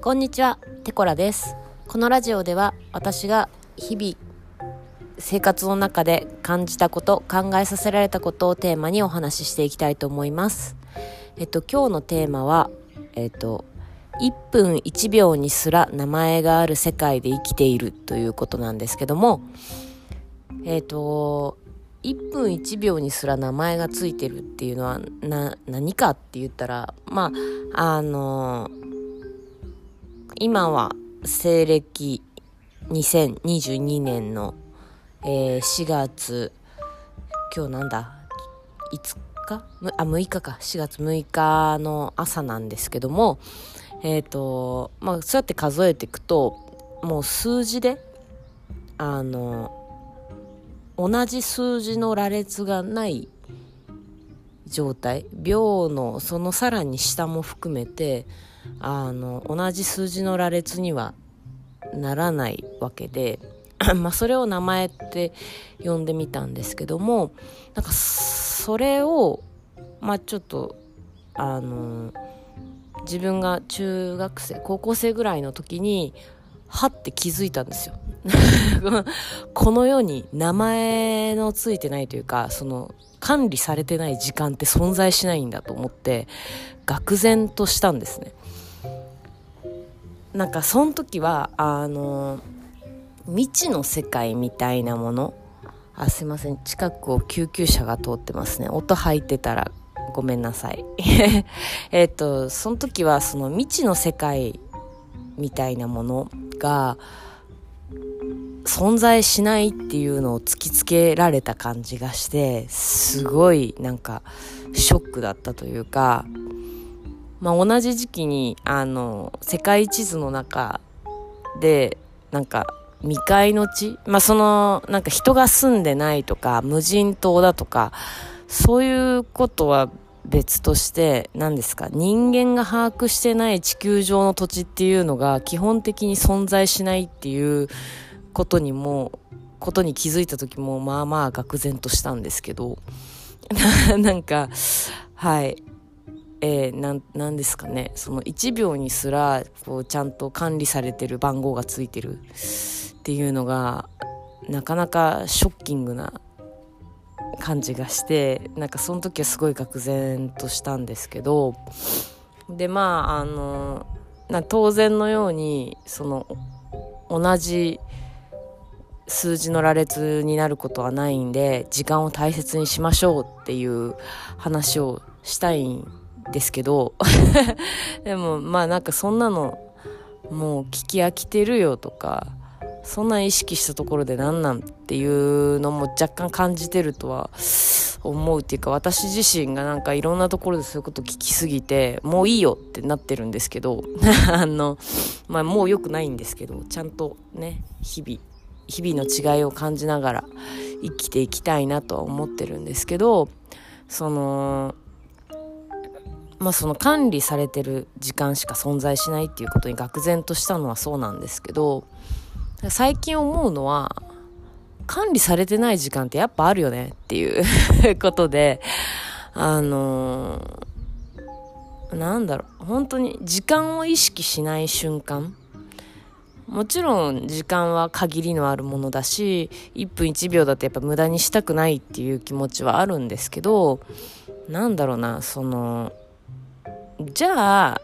こんにちは、テコラです。このラジオでは私が日々生活の中で感じたこと、考えさせられたことをテーマにお話ししていきたいと思います。えっと、今日のテーマは、えっと、1分1秒にすら名前がある世界で生きているということなんですけども、えっと、1分1秒にすら名前がついてるっていうのはな何かって言ったらまああの今は西暦2022年の、えー4月今日なんだ？5日？あ6日か。4月6日の朝なんですけどもえっ、とまあそうやって数えていくともう数字であの同じ数字の羅列がない状態。秒のそのさらに下も含めてあの同じ数字の羅列にはならないわけで まあそれを名前って呼んでみたんですけどもなんかそれをまあちょっとあの自分が中学生高校生ぐらいの時にはって気づいたんですよ。この世に名前のついてないというかその管理されてない時間って存在しないんだと思って愕然としたんですね。なんかその時はあの未知の世界みたいなものあすいません近くを救急車が通ってますね。音入ってたらごめんなさい。えっとその時はその未知の世界みたいなものが存在しないっていうのを突きつけられた感じがしてすごいなんかショックだったというか、まあ、同じ時期にあの世界地図の中でなんか未開の地、まあ、そのなんか人が住んでないとか無人島だとかそういうことは別として何ですか？人間が把握してない地球上の土地っていうのが基本的に存在しないっていうことにもことに気づいた時もまあまあ愕然としたんですけど。なんかはい。えー、なんなんですかね？その1秒にすらこうちゃんと管理されてる番号がついてるっていうのがなかなかショッキングな感じがしてなんかその時はすごい愕然としたんですけどでまああのな当然のようにその同じ数字の羅列になることはないんで時間を大切にしましょうっていう話をしたいんですけど でもまあなんかそんなのもう聞き飽きてるよとかそんな意識したところで何なんっていうのも若干感じてるとは思うっていうか私自身がなんかいろんなところでそういうこと聞きすぎてもういいよってなってるんですけど あのまあもう良くないんですけどちゃんとね日々日々の違いを感じながら生きていきたいなとは思ってるんですけどそのまあその管理されてる時間しか存在しないっていうことに愕然としたのはそうなんですけど最近思うのは管理されてない時間ってやっぱあるよねっていう ことであのー、なんだろう本当に時間を意識しない瞬間。もちろん時間は限りのあるものだし1分1秒だとやっぱ無駄にしたくないっていう気持ちはあるんですけどなんだろうなそのじゃあ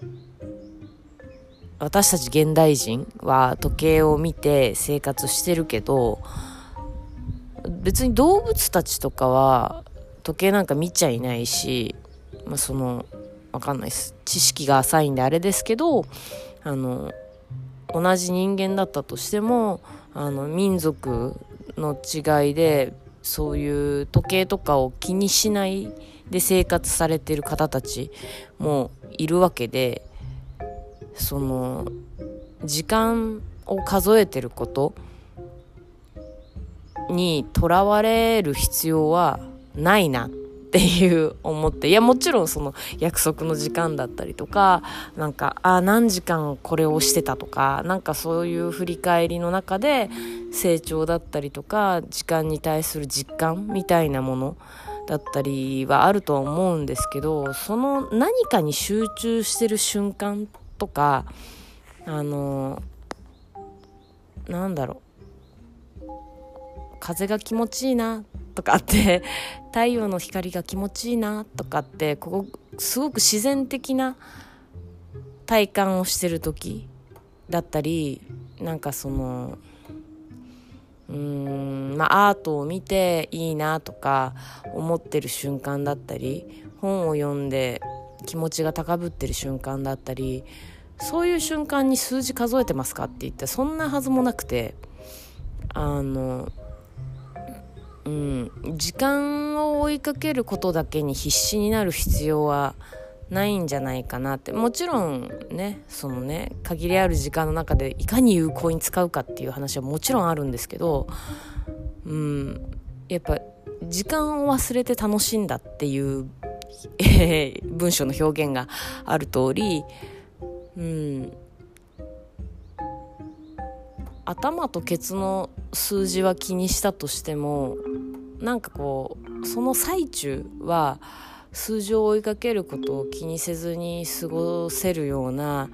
私たち現代人は時計を見て生活してるけど別に動物たちとかは時計なんか見ちゃいないし、まあ、そのわかんないです。知識が浅いんであれですけどあの同じ人間だったとしてもあの民族の違いでそういう時計とかを気にしないで生活されてる方たちもいるわけでその時間を数えてることにとらわれる必要はないなっていう思っていやもちろんその約束の時間だったりとかなんかあ何時間これをしてたとかなんかそういう振り返りの中で成長だったりとか時間に対する実感みたいなものだったりはあるとは思うんですけどその何かに集中してる瞬間ってとかあのなんだろう。風が気持ちいいなとかって太陽の光が気持ちいいなとかってここすごく自然的な体感をしてる時だったりなんかそのうーんまあアートを見ていいなとか思ってる瞬間だったり本を読んで気持ちが高ぶってる瞬間だったりそういう瞬間に数字数えてますかって言ってそんなはずもなくてあのうん時間を追いかけることだけに必死になる必要はないんじゃないかなって。もちろんねそのね限りある時間の中でいかに有効に使うかっていう話はもちろんあるんですけどうんやっぱ時間を忘れて楽しんだっていう、えー、文章の表現がある通りうん。頭とケツの数字は気にしたとしてもなんかこうその最中は数字を追いかけることを気にせずに過ごせるような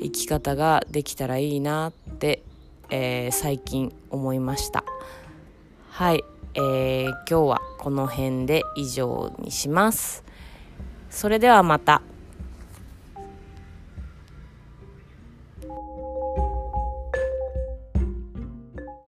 生き方ができたらいいなって、えー、最近思いました。はい、えー、今日はこの辺で以上にします。それではまた。